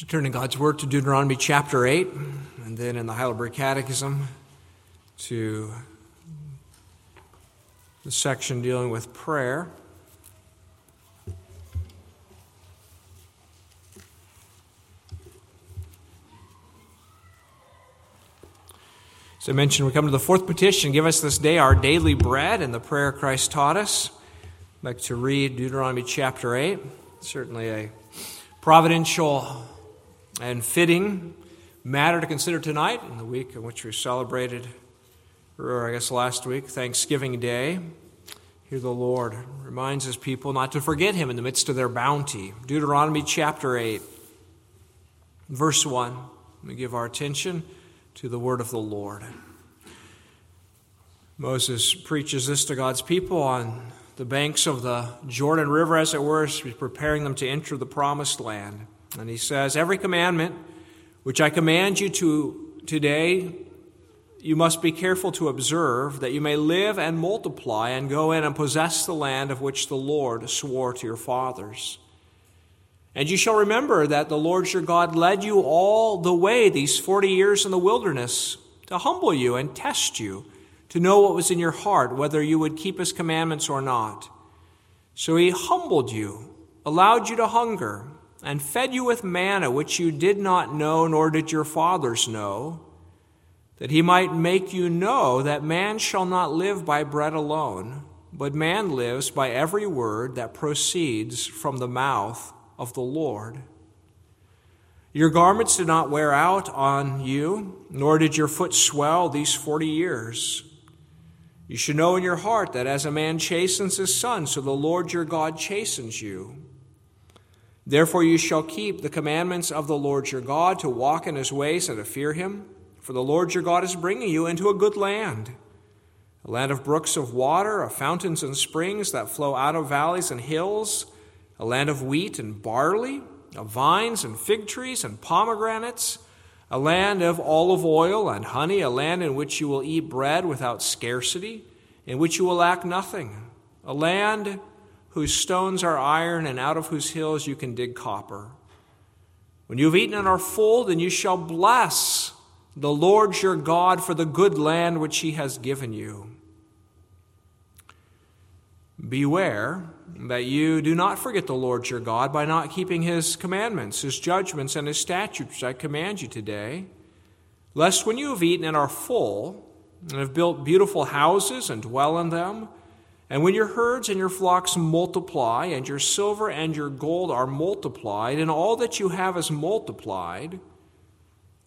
You turn in God's Word to Deuteronomy chapter 8, and then in the Heidelberg Catechism to the section dealing with prayer. As I mentioned, we come to the fourth petition Give us this day our daily bread, and the prayer Christ taught us. I'd like to read Deuteronomy chapter 8. Certainly a providential and fitting matter to consider tonight in the week in which we celebrated, or I guess last week, Thanksgiving Day. Here the Lord reminds his people not to forget him in the midst of their bounty. Deuteronomy chapter 8, verse 1. We give our attention to the word of the Lord. Moses preaches this to God's people on the banks of the Jordan River, as it were, preparing them to enter the promised land. And he says, Every commandment which I command you to today, you must be careful to observe, that you may live and multiply and go in and possess the land of which the Lord swore to your fathers. And you shall remember that the Lord your God led you all the way these 40 years in the wilderness to humble you and test you, to know what was in your heart, whether you would keep his commandments or not. So he humbled you, allowed you to hunger and fed you with manna which you did not know, nor did your fathers know, that he might make you know that man shall not live by bread alone, but man lives by every word that proceeds from the mouth of the Lord. Your garments did not wear out on you, nor did your foot swell these forty years. You should know in your heart that as a man chastens his son, so the Lord your God chastens you. Therefore, you shall keep the commandments of the Lord your God to walk in his ways and to fear him. For the Lord your God is bringing you into a good land, a land of brooks of water, of fountains and springs that flow out of valleys and hills, a land of wheat and barley, of vines and fig trees and pomegranates, a land of olive oil and honey, a land in which you will eat bread without scarcity, in which you will lack nothing, a land whose stones are iron, and out of whose hills you can dig copper. When you have eaten and are full, then you shall bless the Lord your God for the good land which he has given you. Beware that you do not forget the Lord your God by not keeping his commandments, his judgments, and his statutes I command you today, lest when you have eaten and are full, and have built beautiful houses and dwell in them, and when your herds and your flocks multiply, and your silver and your gold are multiplied, and all that you have is multiplied,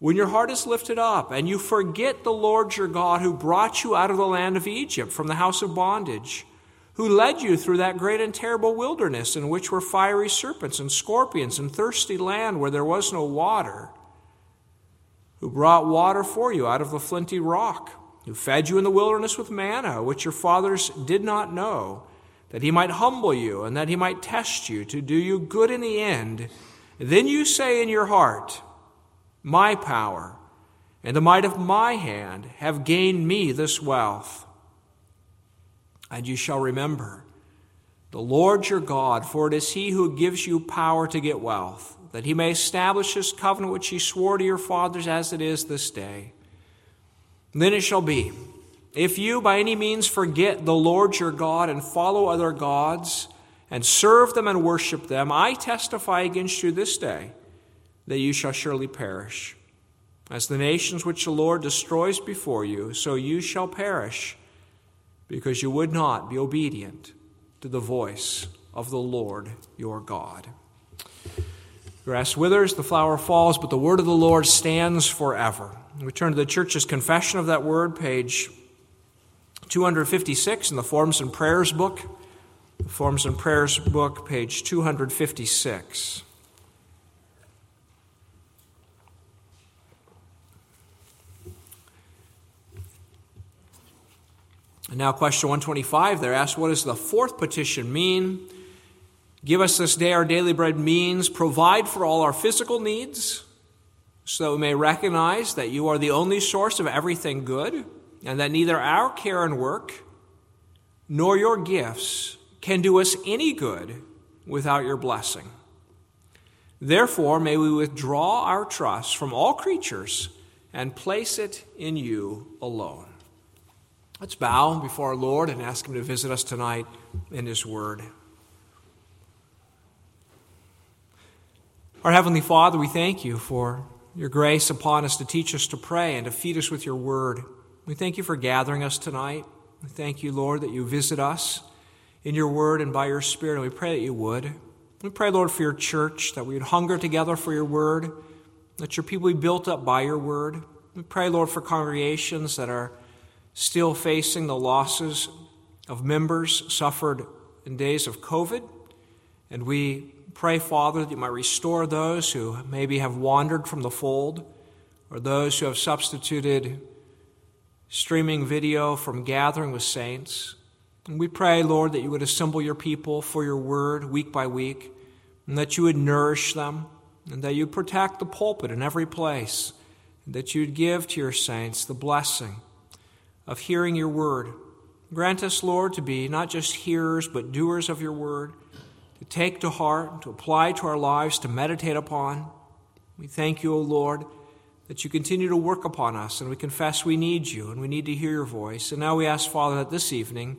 when your heart is lifted up, and you forget the Lord your God who brought you out of the land of Egypt from the house of bondage, who led you through that great and terrible wilderness in which were fiery serpents and scorpions and thirsty land where there was no water, who brought water for you out of the flinty rock who fed you in the wilderness with manna, which your fathers did not know, that he might humble you and that he might test you to do you good in the end. Then you say in your heart, My power and the might of my hand have gained me this wealth. And you shall remember the Lord your God, for it is he who gives you power to get wealth, that he may establish his covenant which he swore to your fathers as it is this day. Then it shall be, if you by any means forget the Lord your God and follow other gods and serve them and worship them, I testify against you this day that you shall surely perish. As the nations which the Lord destroys before you, so you shall perish, because you would not be obedient to the voice of the Lord your God. Grass withers, the flower falls, but the word of the Lord stands forever. We turn to the church's confession of that word, page 256 in the Forms and Prayers book. Forms and Prayers book, page 256. And now, question 125, they're asked, what does the fourth petition mean? Give us this day our daily bread means provide for all our physical needs so we may recognize that you are the only source of everything good, and that neither our care and work nor your gifts can do us any good without your blessing. Therefore, may we withdraw our trust from all creatures and place it in you alone. Let's bow before our Lord and ask Him to visit us tonight in His Word. Our Heavenly Father, we thank you for your grace upon us to teach us to pray and to feed us with your Word. We thank you for gathering us tonight. We thank you, Lord, that you visit us in your Word and by your Spirit, and we pray that you would. We pray, Lord, for your church, that we would hunger together for your Word, that your people be built up by your Word. We pray, Lord, for congregations that are still facing the losses of members suffered in days of COVID. And we pray, Father, that you might restore those who maybe have wandered from the fold or those who have substituted streaming video from gathering with saints. And we pray, Lord, that you would assemble your people for your word week by week, and that you would nourish them, and that you'd protect the pulpit in every place, and that you'd give to your saints the blessing of hearing your word. Grant us, Lord, to be not just hearers, but doers of your word, to take to heart, to apply to our lives, to meditate upon. We thank you, O Lord, that you continue to work upon us, and we confess we need you and we need to hear your voice. And now we ask, Father, that this evening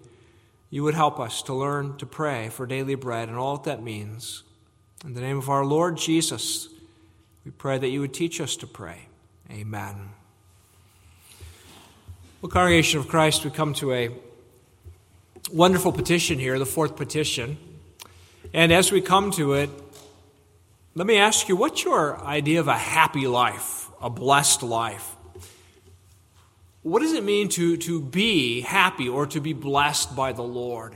you would help us to learn to pray for daily bread and all that that means. In the name of our Lord Jesus, we pray that you would teach us to pray. Amen. Well, congregation of Christ, we come to a wonderful petition here, the fourth petition. And as we come to it, let me ask you what's your idea of a happy life, a blessed life? What does it mean to, to be happy or to be blessed by the Lord?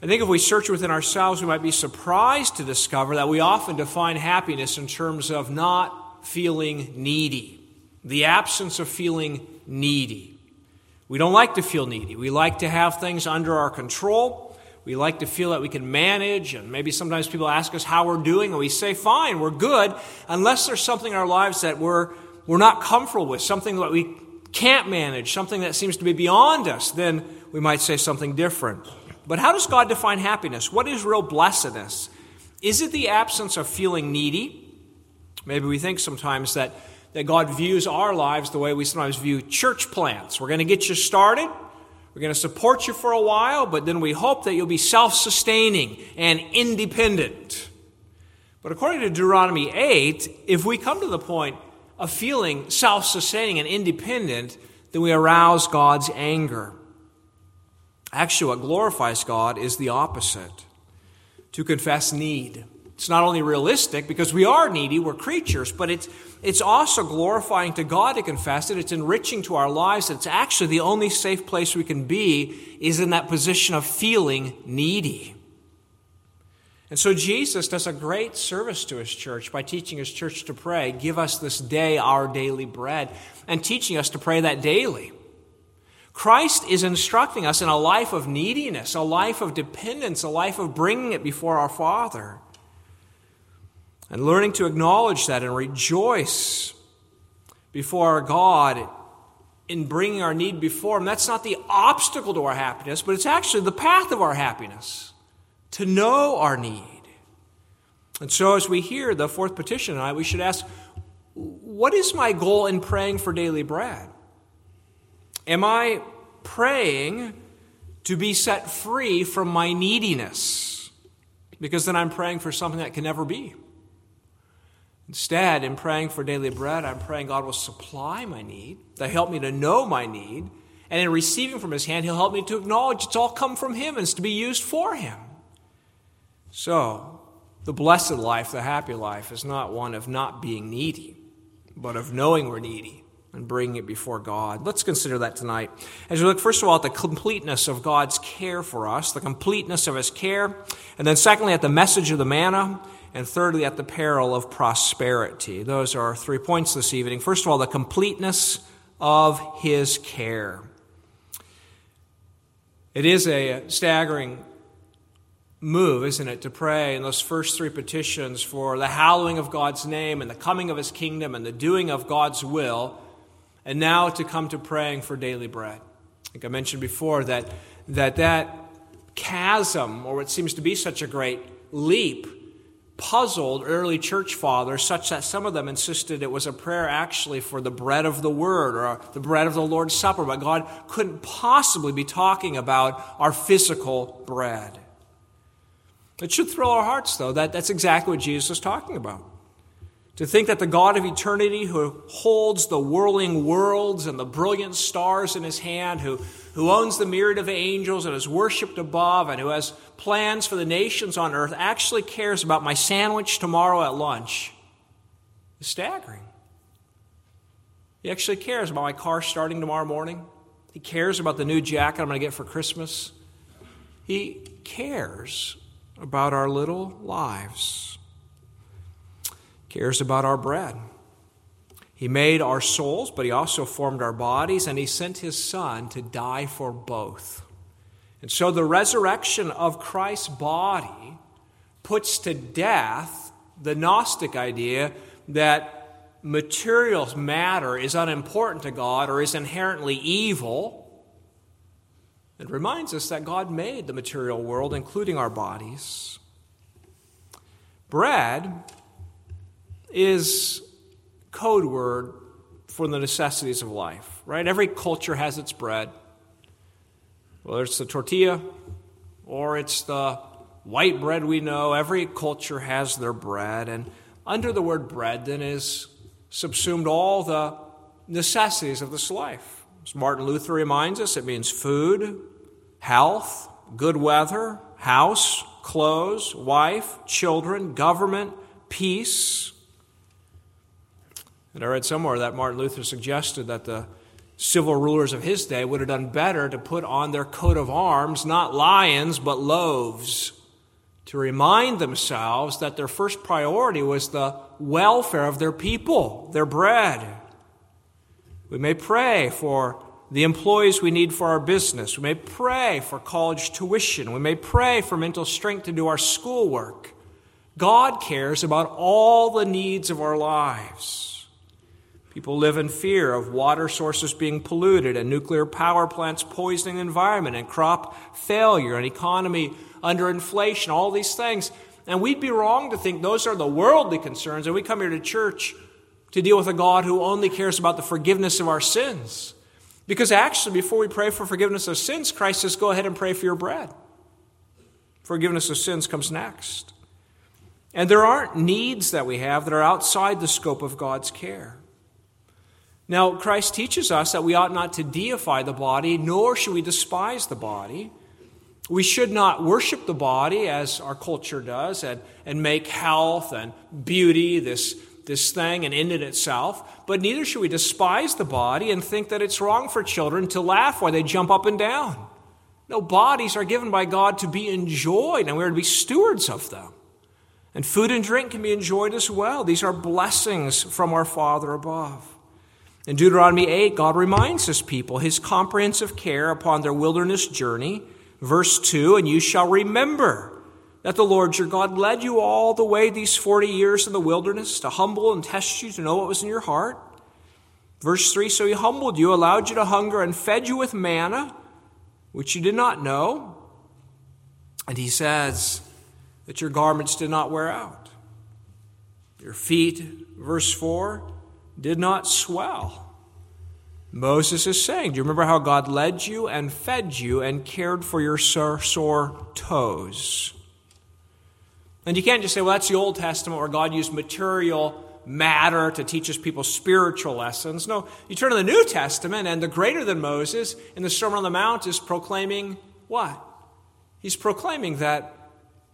I think if we search within ourselves, we might be surprised to discover that we often define happiness in terms of not feeling needy, the absence of feeling needy. We don't like to feel needy. We like to have things under our control. We like to feel that we can manage, and maybe sometimes people ask us how we're doing, and we say, fine, we're good, unless there's something in our lives that we're, we're not comfortable with, something that we can't manage, something that seems to be beyond us, then we might say something different. But how does God define happiness? What is real blessedness? Is it the absence of feeling needy? Maybe we think sometimes that that God views our lives the way we sometimes view church plants. We're going to get you started. We're going to support you for a while, but then we hope that you'll be self sustaining and independent. But according to Deuteronomy 8, if we come to the point of feeling self sustaining and independent, then we arouse God's anger. Actually, what glorifies God is the opposite to confess need. It's not only realistic because we are needy, we're creatures, but it's, it's also glorifying to God to confess it. It's enriching to our lives. It's actually the only safe place we can be is in that position of feeling needy. And so Jesus does a great service to his church by teaching his church to pray, Give us this day our daily bread, and teaching us to pray that daily. Christ is instructing us in a life of neediness, a life of dependence, a life of bringing it before our Father. And learning to acknowledge that and rejoice before our God in bringing our need before Him. That's not the obstacle to our happiness, but it's actually the path of our happiness to know our need. And so, as we hear the fourth petition tonight, we should ask what is my goal in praying for daily bread? Am I praying to be set free from my neediness? Because then I'm praying for something that can never be. Instead, in praying for daily bread, I'm praying God will supply my need, that help me to know my need, and in receiving from His hand, He'll help me to acknowledge it's all come from Him and it's to be used for Him. So, the blessed life, the happy life, is not one of not being needy, but of knowing we're needy and bringing it before God. Let's consider that tonight. As we look, first of all, at the completeness of God's care for us, the completeness of His care, and then secondly, at the message of the manna, and thirdly, at the peril of prosperity. Those are our three points this evening. First of all, the completeness of his care. It is a staggering move, isn't it, to pray in those first three petitions for the hallowing of God's name and the coming of his kingdom and the doing of God's will, and now to come to praying for daily bread. Like I mentioned before that that, that chasm, or what seems to be such a great leap, puzzled early church fathers, such that some of them insisted it was a prayer actually for the bread of the word or the bread of the Lord's Supper, but God couldn't possibly be talking about our physical bread. It should thrill our hearts, though, that that's exactly what Jesus is talking about. To think that the God of eternity, who holds the whirling worlds and the brilliant stars in his hand, who, who owns the myriad of angels and is worshiped above, and who has plans for the nations on earth, actually cares about my sandwich tomorrow at lunch is staggering. He actually cares about my car starting tomorrow morning. He cares about the new jacket I'm going to get for Christmas. He cares about our little lives cares about our bread. He made our souls, but He also formed our bodies, and He sent His Son to die for both. And so the resurrection of Christ's body puts to death the Gnostic idea that material matter is unimportant to God or is inherently evil. It reminds us that God made the material world, including our bodies. Bread is code word for the necessities of life, right? Every culture has its bread, whether it's the tortilla or it's the white bread we know, every culture has their bread. And under the word bread, then, is subsumed all the necessities of this life. As Martin Luther reminds us, it means food, health, good weather, house, clothes, wife, children, government, peace. And I read somewhere that Martin Luther suggested that the civil rulers of his day would have done better to put on their coat of arms not lions, but loaves, to remind themselves that their first priority was the welfare of their people, their bread. We may pray for the employees we need for our business. We may pray for college tuition. We may pray for mental strength to do our schoolwork. God cares about all the needs of our lives. People live in fear of water sources being polluted and nuclear power plants poisoning the environment and crop failure and economy under inflation, all these things. And we'd be wrong to think those are the worldly concerns. And we come here to church to deal with a God who only cares about the forgiveness of our sins. Because actually, before we pray for forgiveness of sins, Christ says, go ahead and pray for your bread. Forgiveness of sins comes next. And there aren't needs that we have that are outside the scope of God's care. Now, Christ teaches us that we ought not to deify the body, nor should we despise the body. We should not worship the body as our culture does and, and make health and beauty this, this thing and end in itself. But neither should we despise the body and think that it's wrong for children to laugh while they jump up and down. No, bodies are given by God to be enjoyed, and we're to be stewards of them. And food and drink can be enjoyed as well. These are blessings from our Father above. In Deuteronomy 8, God reminds his people his comprehensive care upon their wilderness journey. Verse 2 And you shall remember that the Lord your God led you all the way these 40 years in the wilderness to humble and test you to know what was in your heart. Verse 3 So he humbled you, allowed you to hunger, and fed you with manna, which you did not know. And he says that your garments did not wear out. Your feet, verse 4 did not swell. Moses is saying, Do you remember how God led you and fed you and cared for your sore, toes? And you can't just say, Well, that's the Old Testament where God used material matter to teach his people spiritual lessons. No, you turn to the New Testament, and the greater than Moses in the Sermon on the Mount is proclaiming what? He's proclaiming that,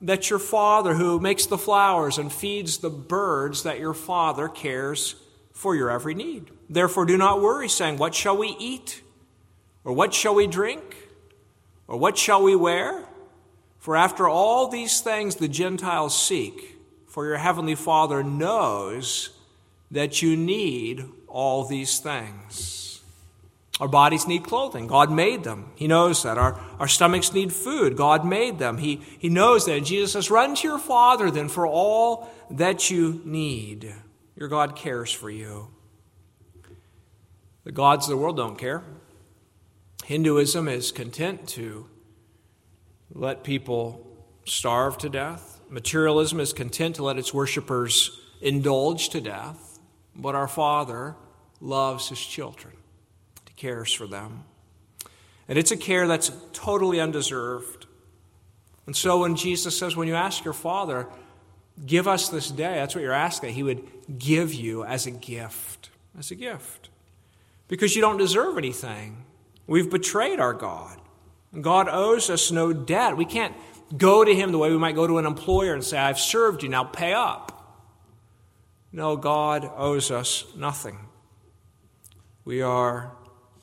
that your Father who makes the flowers and feeds the birds, that your Father cares for your every need. Therefore, do not worry, saying, What shall we eat? Or what shall we drink? Or what shall we wear? For after all these things the Gentiles seek, for your heavenly Father knows that you need all these things. Our bodies need clothing. God made them. He knows that. Our, our stomachs need food. God made them. He, he knows that. Jesus says, Run to your Father then for all that you need. Your God cares for you. The gods of the world don't care. Hinduism is content to let people starve to death. Materialism is content to let its worshippers indulge to death, but our Father loves his children. He cares for them. And it's a care that's totally undeserved. And so when Jesus says, when you ask your Father, give us this day, that's what you're asking, He would give you as a gift. As a gift. Because you don't deserve anything. We've betrayed our God. God owes us no debt. We can't go to Him the way we might go to an employer and say, I've served you, now pay up. No, God owes us nothing. We are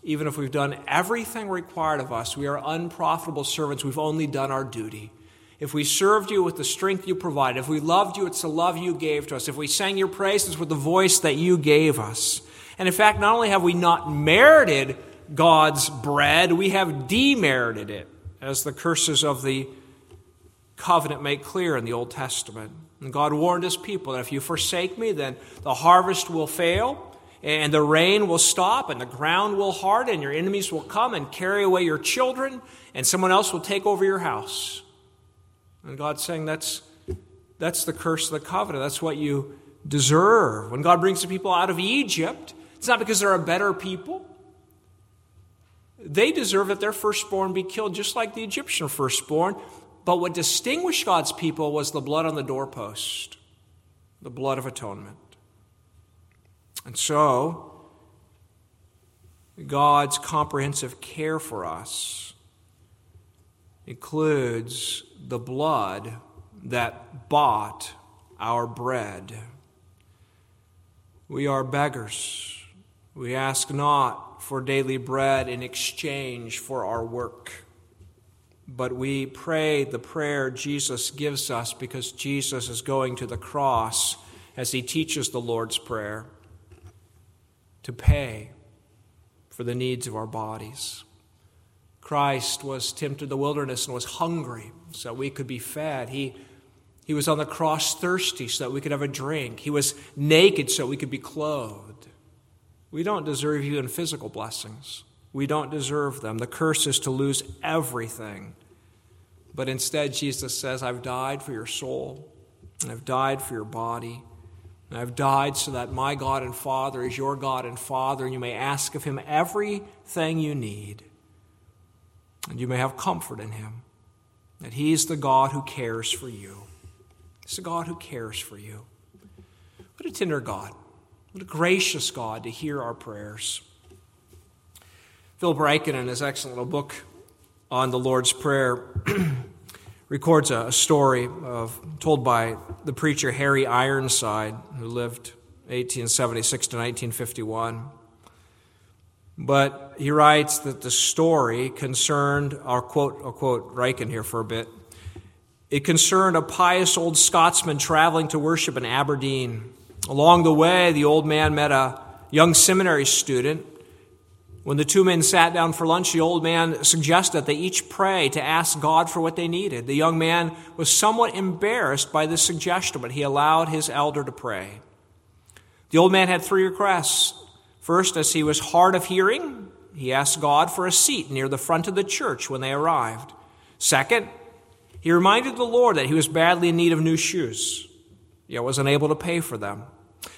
even if we've done everything required of us, we are unprofitable servants. We've only done our duty. If we served you with the strength you provided, if we loved you, it's the love you gave to us. If we sang your praises with the voice that you gave us. And in fact, not only have we not merited God's bread, we have demerited it, as the curses of the covenant make clear in the Old Testament. And God warned his people that if you forsake me, then the harvest will fail and the rain will stop and the ground will harden. Your enemies will come and carry away your children, and someone else will take over your house. And God's saying that's, that's the curse of the covenant. That's what you deserve. When God brings the people out of Egypt, it's not because they're a better people. They deserve that their firstborn be killed just like the Egyptian firstborn. But what distinguished God's people was the blood on the doorpost, the blood of atonement. And so, God's comprehensive care for us includes the blood that bought our bread. We are beggars. We ask not for daily bread in exchange for our work, but we pray the prayer Jesus gives us because Jesus is going to the cross as he teaches the Lord's Prayer to pay for the needs of our bodies. Christ was tempted in the wilderness and was hungry so we could be fed. He, he was on the cross thirsty so that we could have a drink. He was naked so we could be clothed. We don't deserve even physical blessings. We don't deserve them. The curse is to lose everything. But instead, Jesus says, I've died for your soul, and I've died for your body. And I've died so that my God and Father is your God and Father, and you may ask of him everything you need. And you may have comfort in him that he's the God who cares for you. He's the God who cares for you. What a tender God. What a gracious God to hear our prayers. Phil Ryken, in his excellent little book on the Lord's Prayer, records a, story of, told by the preacher Harry Ironside, who lived 1876 to 1951. But he writes that the story concerned, I'll quote, I'll quote Ryken here for a bit. It concerned a pious old Scotsman traveling to worship in Aberdeen. Along the way, the old man met a young seminary student when the two men sat down for lunch, the old man suggested that they each pray to ask God for what they needed. The young man was somewhat embarrassed by this suggestion, but he allowed his elder to pray. The old man had three requests. First, as he was hard of hearing, he asked God for a seat near the front of the church when they arrived. Second, he reminded the Lord that he was badly in need of new shoes, yet was unable to pay for them.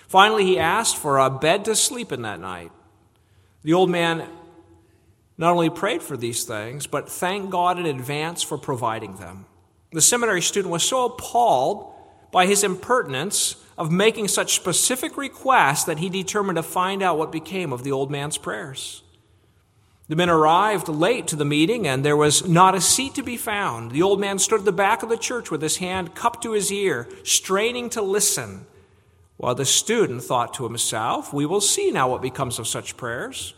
Finally, he asked for a bed to sleep in that night. The old man not only prayed for these things, but thanked God in advance for providing them. The seminary student was so appalled by his impertinence of making such specific requests that he determined to find out what became of the old man's prayers. The men arrived late to the meeting, and there was not a seat to be found. The old man stood at the back of the church with his hand cupped to his ear, straining to listen while the student thought to himself, We will see now what becomes of such prayers.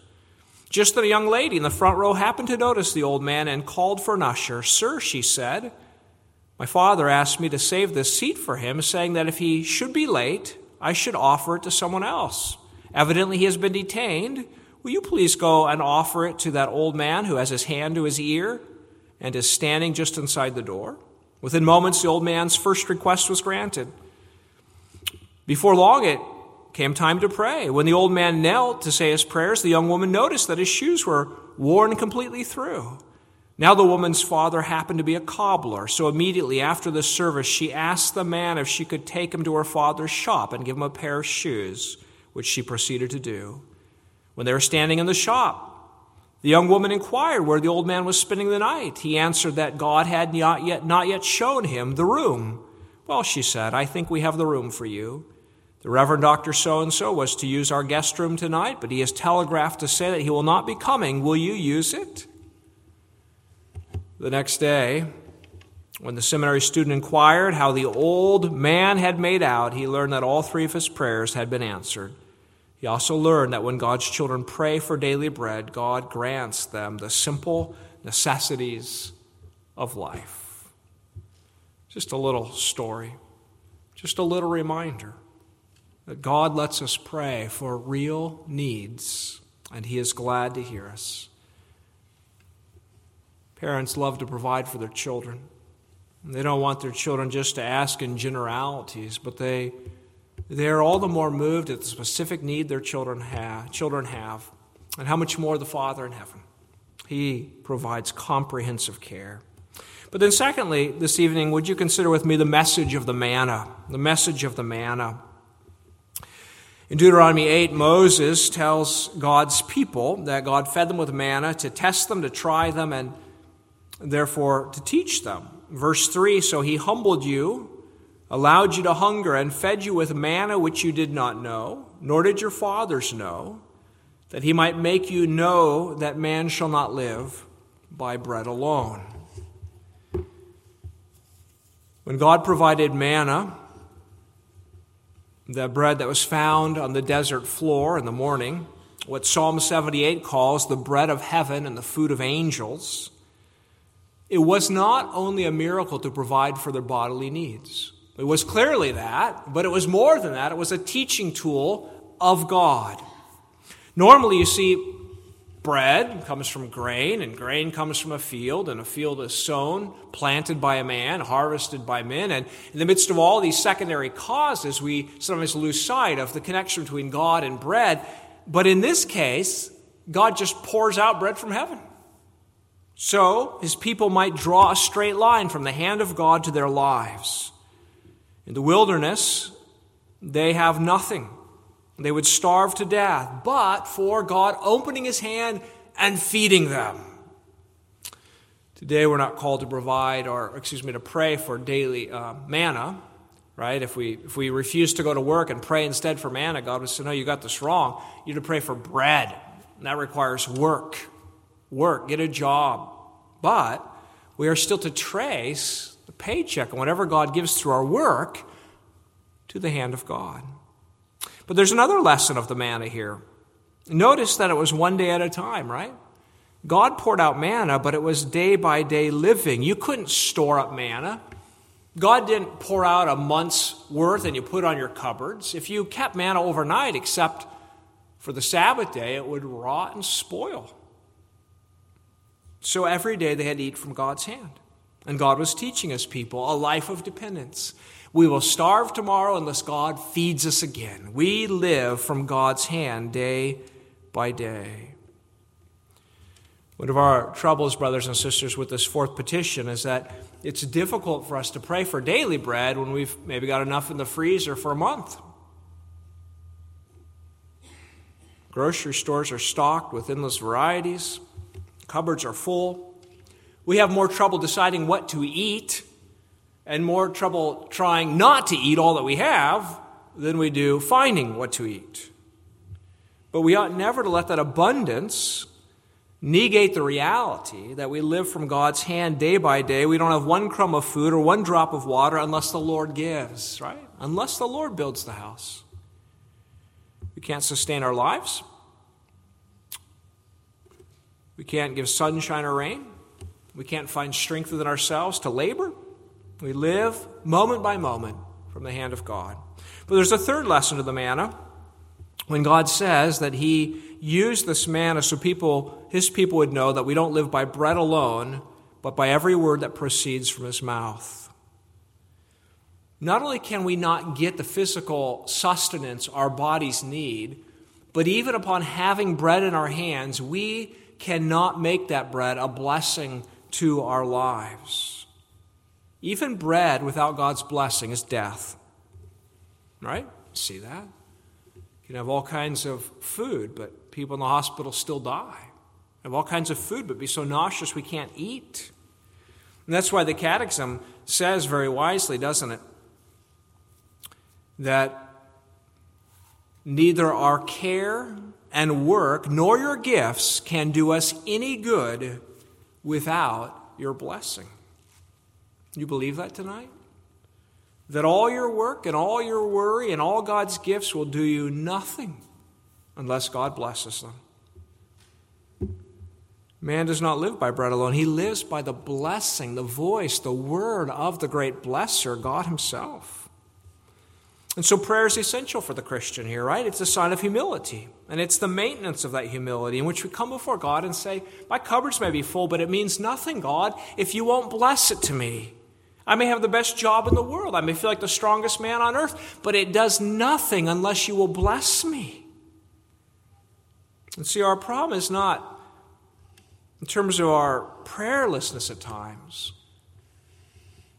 Just then a young lady in the front row happened to notice the old man and called for an usher. Sir, she said, my father asked me to save this seat for him, saying that if he should be late, I should offer it to someone else. Evidently, he has been detained. Will you please go and offer it to that old man who has his hand to his ear and is standing just inside the door? Within moments, the old man's first request was granted. Before long, it came time to pray. When the old man knelt to say his prayers, the young woman noticed that his shoes were worn completely through. Now, the woman's father happened to be a cobbler, so immediately after the service, she asked the man if she could take him to her father's shop and give him a pair of shoes, which she proceeded to do. When they were standing in the shop, the young woman inquired where the old man was spending the night. He answered that God had not yet, not yet shown him the room. Well, she said, I think we have the room for you. The Reverend Dr. So and so was to use our guest room tonight, but he has telegraphed to say that he will not be coming. Will you use it? The next day, when the seminary student inquired how the old man had made out, he learned that all three of his prayers had been answered. He also learned that when God's children pray for daily bread, God grants them the simple necessities of life. Just a little story, just a little reminder that God lets us pray for real needs, and He is glad to hear us. Parents love to provide for their children. They don't want their children just to ask in generalities, but they, they are all the more moved at the specific need their children have, children have, and how much more the Father in heaven. He provides comprehensive care. But then, secondly, this evening, would you consider with me the message of the manna? The message of the manna. In Deuteronomy 8, Moses tells God's people that God fed them with manna to test them, to try them, and therefore to teach them. Verse 3 So he humbled you, allowed you to hunger, and fed you with manna which you did not know, nor did your fathers know, that he might make you know that man shall not live by bread alone. When God provided manna, the bread that was found on the desert floor in the morning, what Psalm 78 calls the bread of heaven and the food of angels, it was not only a miracle to provide for their bodily needs. It was clearly that, but it was more than that. It was a teaching tool of God. Normally, you see, bread comes from grain, and grain comes from a field, and a field is sown, planted by a man, harvested by men. And in the midst of all these secondary causes, we sometimes lose sight of the connection between God and bread. But in this case, God just pours out bread from heaven. So his people might draw a straight line from the hand of God to their lives. In the wilderness, they have nothing. They would starve to death, but for God opening his hand and feeding them. Today, we're not called to provide or, excuse me, to pray for daily uh, manna, right? If we, if we refuse to go to work and pray instead for manna, God would say, No, you got this wrong. You're to pray for bread. And that requires work work, get a job. But we are still to trace the paycheck and whatever God gives through our work to the hand of God. But there's another lesson of the manna here. Notice that it was one day at a time, right? God poured out manna, but it was day by day living. You couldn't store up manna. God didn't pour out a month's worth and you put on your cupboards. If you kept manna overnight, except for the Sabbath day, it would rot and spoil. So every day they had to eat from God's hand. And God was teaching his people a life of dependence. We will starve tomorrow unless God feeds us again. We live from God's hand day by day. One of our troubles, brothers and sisters, with this fourth petition is that it's difficult for us to pray for daily bread when we've maybe got enough in the freezer for a month. Grocery stores are stocked with endless varieties. Cupboards are full. We have more trouble deciding what to eat and more trouble trying not to eat all that we have than we do finding what to eat. But we ought never to let that abundance negate the reality that we live from God's hand day by day. We don't have one crumb of food or one drop of water unless the Lord gives, right? Unless the Lord builds the house. We can't sustain our lives. We can't give sunshine or rain. We can't find strength within ourselves to labor. We live moment by moment from the hand of God. But there's a third lesson to the manna when God says that He used this manna so people, His people would know that we don't live by bread alone, but by every word that proceeds from His mouth. Not only can we not get the physical sustenance our bodies need, but even upon having bread in our hands, we cannot make that bread a blessing to our lives. Even bread without God's blessing is death. Right? See that? You can have all kinds of food, but people in the hospital still die. Have all kinds of food, but be so nauseous we can't eat. And that's why the Catechism says very wisely, doesn't it? That neither our care and work nor your gifts can do us any good without your blessing. You believe that tonight? That all your work and all your worry and all God's gifts will do you nothing unless God blesses them. Man does not live by bread alone. He lives by the blessing, the voice, the word of the great blesser, God Himself. And so prayer is essential for the Christian here, right? It's a sign of humility. And it's the maintenance of that humility in which we come before God and say, My cupboards may be full, but it means nothing, God, if you won't bless it to me. I may have the best job in the world. I may feel like the strongest man on earth, but it does nothing unless you will bless me. And see, our problem is not in terms of our prayerlessness at times.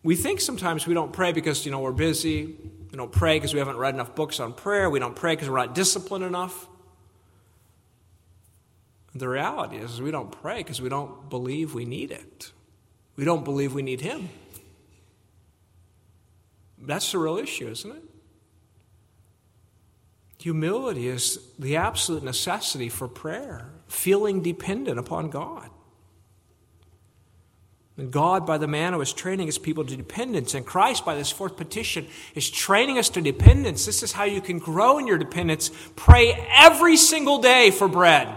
We think sometimes we don't pray because, you know, we're busy. We don't pray because we haven't read enough books on prayer. We don't pray because we're not disciplined enough. The reality is, we don't pray because we don't believe we need it. We don't believe we need Him. That's the real issue, isn't it? Humility is the absolute necessity for prayer, feeling dependent upon God. And God, by the manna, is training his people to dependence. And Christ, by this fourth petition, is training us to dependence. This is how you can grow in your dependence. Pray every single day for bread.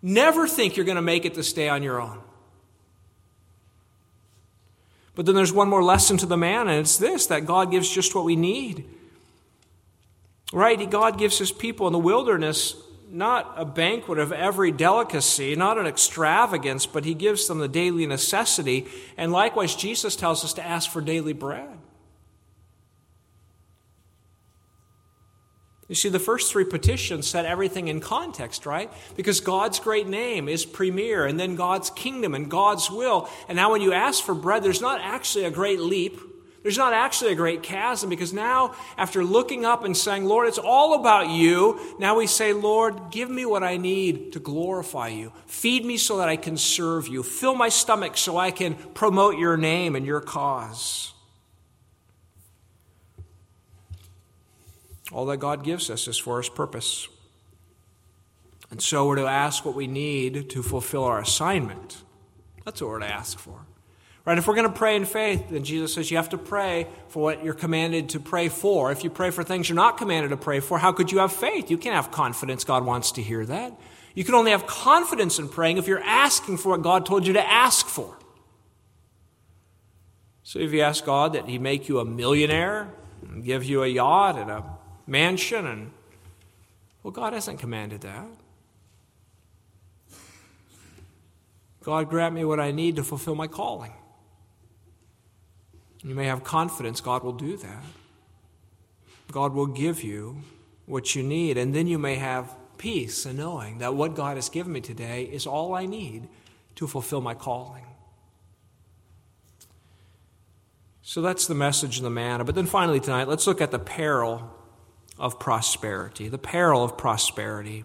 Never think you're going to make it to stay on your own. But then there's one more lesson to the man, and it's this that God gives just what we need. Right? God gives his people in the wilderness not a banquet of every delicacy, not an extravagance, but he gives them the daily necessity. And likewise, Jesus tells us to ask for daily bread. You see, the first three petitions set everything in context, right? Because God's great name is premier, and then God's kingdom and God's will. And now, when you ask for bread, there's not actually a great leap there's not actually a great chasm because now, after looking up and saying, Lord, it's all about you, now we say, Lord, give me what I need to glorify you. Feed me so that I can serve you. Fill my stomach so I can promote your name and your cause. All that God gives us is for his purpose. And so we're to ask what we need to fulfill our assignment. That's what we're to ask for. Right? If we're going to pray in faith, then Jesus says you have to pray for what you're commanded to pray for. If you pray for things you're not commanded to pray for, how could you have faith? You can't have confidence God wants to hear that. You can only have confidence in praying if you're asking for what God told you to ask for. So if you ask God that He make you a millionaire, and give you a yacht and a mansion, and well, God hasn't commanded that. God, grant me what I need to fulfill my calling. You may have confidence God will do that. God will give you what you need, and then you may have peace in knowing that what God has given me today is all I need to fulfill my calling. So that's the message of the manna. But then finally, tonight, let's look at the peril of prosperity. The peril of prosperity.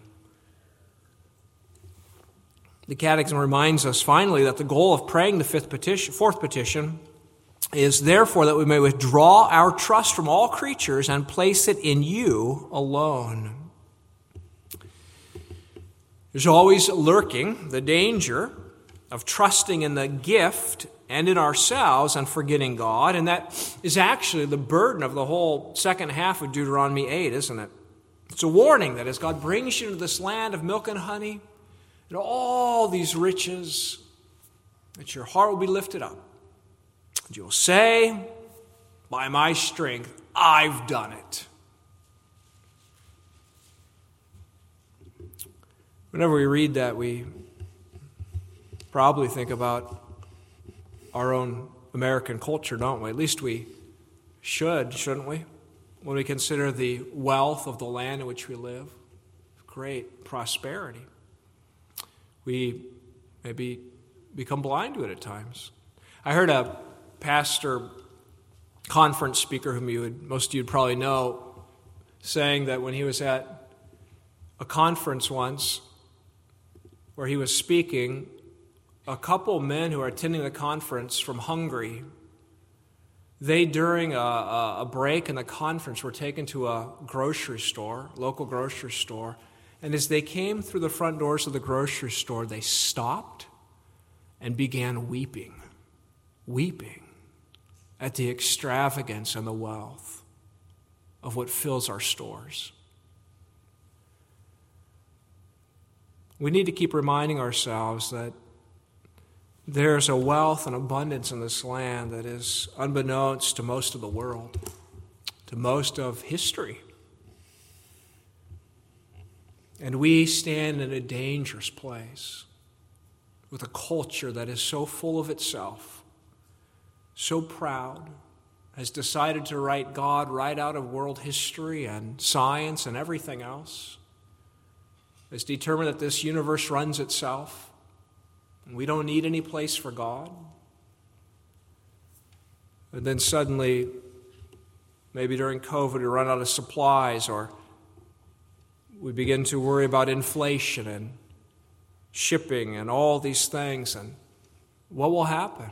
The Catechism reminds us finally that the goal of praying the fifth petition, fourth petition is therefore that we may withdraw our trust from all creatures and place it in you alone. There's always lurking the danger of trusting in the gift and in ourselves and forgetting God, and that is actually the burden of the whole second half of Deuteronomy 8, isn't it? It's a warning that as God brings you to this land of milk and honey, and all these riches, that your heart will be lifted up and you'll say, By my strength, I've done it. Whenever we read that, we probably think about our own American culture, don't we? At least we should, shouldn't we? When we consider the wealth of the land in which we live, great prosperity. We maybe become blind to it at times. I heard a pastor, conference speaker, whom you would, most of you would probably know, saying that when he was at a conference once where he was speaking, a couple men who are attending the conference from Hungary, they, during a, a, break in the conference, were taken to a grocery store, local grocery store, and as they came through the front doors of the grocery store, they stopped and began weeping, weeping at the extravagance and the wealth of what fills our stores. We need to keep reminding ourselves that there's a wealth and abundance in this land that is unbeknownst to most of the world, to most of history. And we stand in a dangerous place with a culture that is so full of itself, so proud, has decided to write God right out of world history and science and everything else, has determined that this universe runs itself, and we don't need any place for God. And then suddenly, maybe during COVID, we run out of supplies or we begin to worry about inflation and shipping and all these things, and what will happen?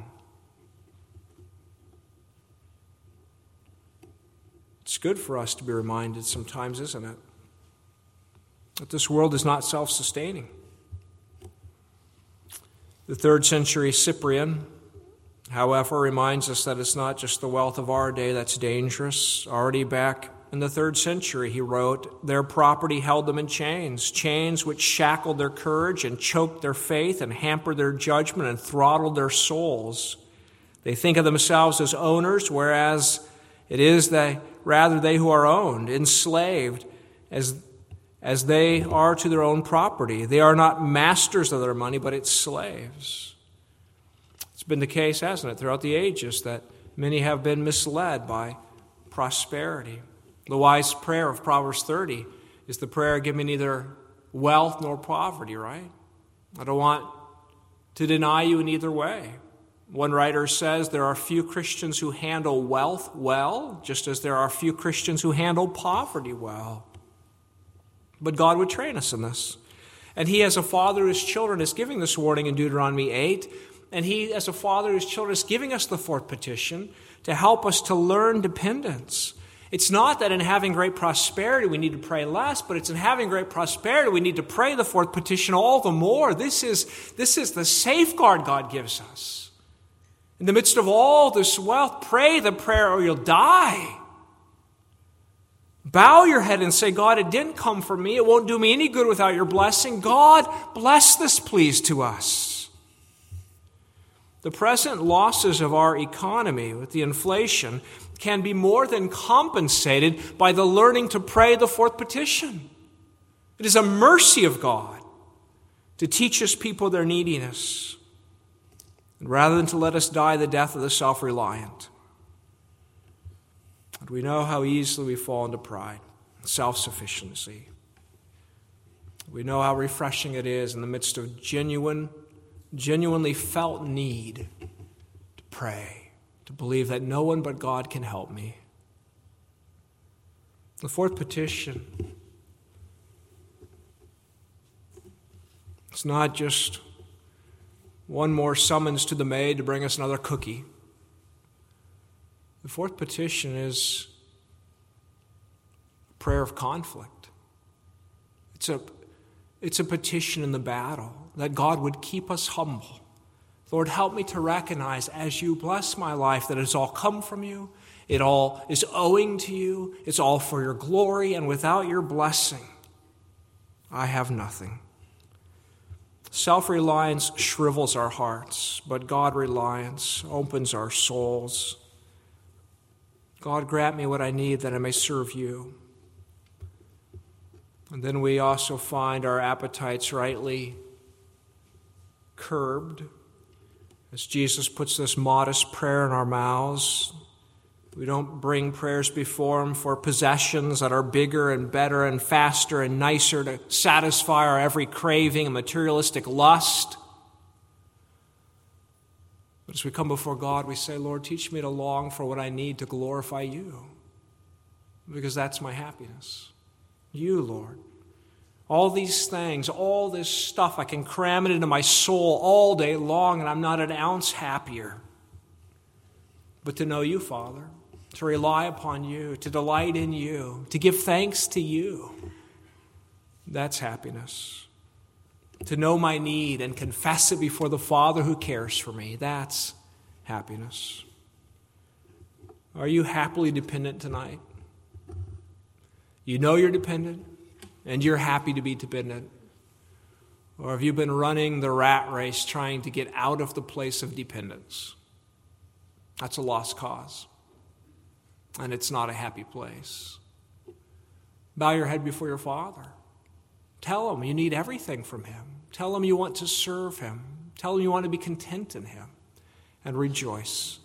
It's good for us to be reminded sometimes, isn't it? That this world is not self sustaining. The third century Cyprian, however, reminds us that it's not just the wealth of our day that's dangerous. Already back in the third century, he wrote, Their property held them in chains, chains which shackled their courage and choked their faith and hampered their judgment and throttled their souls. They think of themselves as owners, whereas it is they, rather they who are owned, enslaved, as, as they are to their own property. They are not masters of their money, but its slaves. It's been the case, hasn't it, throughout the ages that many have been misled by prosperity. The wise prayer of Proverbs 30 is the prayer give me neither wealth nor poverty, right? I don't want to deny you in either way. One writer says there are few Christians who handle wealth well, just as there are few Christians who handle poverty well. But God would train us in this. And He, as a father whose children, is giving this warning in Deuteronomy 8. And He, as a father whose children, is giving us the fourth petition to help us to learn dependence it's not that in having great prosperity we need to pray less, but it's in having great prosperity we need to pray the fourth petition all the more. This is, this is the safeguard God gives us. In the midst of all this wealth, pray the prayer or you'll die. Bow your head and say, God, it didn't come from me. It won't do me any good without your blessing. God, bless this, please, to us. The present losses of our economy with the inflation can be more than compensated by the learning to pray the fourth petition. It is a mercy of God to teach his people their neediness, rather than to let us die the death of the self reliant. And we know how easily we fall into pride, self sufficiency. We know how refreshing it is in the midst of genuine, genuinely felt need to pray to believe that no one but God can help me. The fourth petition it's not just one more summons to the maid to bring us another cookie. The fourth petition is a prayer of conflict. It's a, it's a petition in the battle that God would keep us humble Lord, help me to recognize as you bless my life that it's all come from you, it all is owing to you, it's all for your glory, and without your blessing, I have nothing. Self reliance shrivels our hearts, but God reliance opens our souls. God, grant me what I need that I may serve you. And then we also find our appetites rightly curbed as Jesus puts this modest prayer in our mouths, we don't bring prayers before Him for possessions that are bigger and better and faster and nicer to satisfy our every craving and materialistic lust. But as we come before God, we say, Lord, teach me to long for what I need to glorify you, because that's my happiness. You, Lord. All these things, all this stuff, I can cram it into my soul all day long, and I'm not an ounce happier. But to know you, Father, to rely upon you, to delight in you, to give thanks to you, that's happiness. To know my need and confess it before the Father who cares for me, that's happiness. Are you happily dependent tonight? You know you're dependent, and you're happy to be dependent. Or have you been running the rat race trying to get out of the place of dependence? That's a lost cause, and it's not a happy place. Bow your head before your Father. Tell him you need everything from him. Tell him you want to serve him. Tell him you want to be content in him. And rejoice.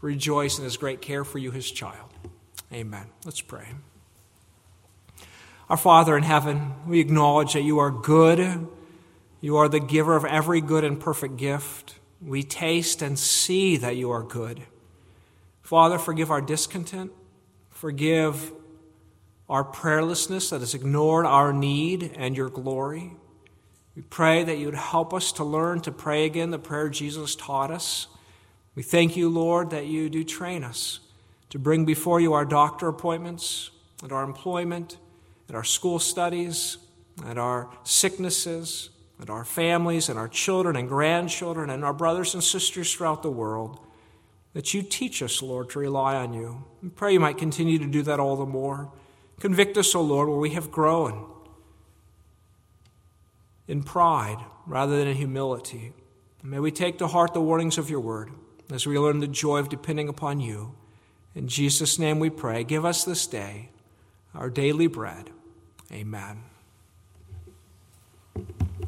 Rejoice in his great care for you, his child. Amen. Let's pray. Our Father in heaven, we acknowledge that you are good. You are the giver of every good and perfect gift. We taste and see that you are good. Father, forgive our discontent. Forgive our prayerlessness that has ignored our need and your glory. We pray that you would help us to learn to pray again the prayer Jesus taught us. We thank you, Lord, that you do train us to bring before you our doctor appointments and our employment and our school studies, and our sicknesses, and our families, and our children and grandchildren, and our brothers and sisters throughout the world, that you teach us, Lord, to rely on you. We pray you might continue to do that all the more. Convict us, O Lord, where we have grown in pride rather than in humility. may we take to heart the warnings of your word as we learn the joy of depending upon you. In Jesus' name we pray. Give us this day our daily bread. Amen.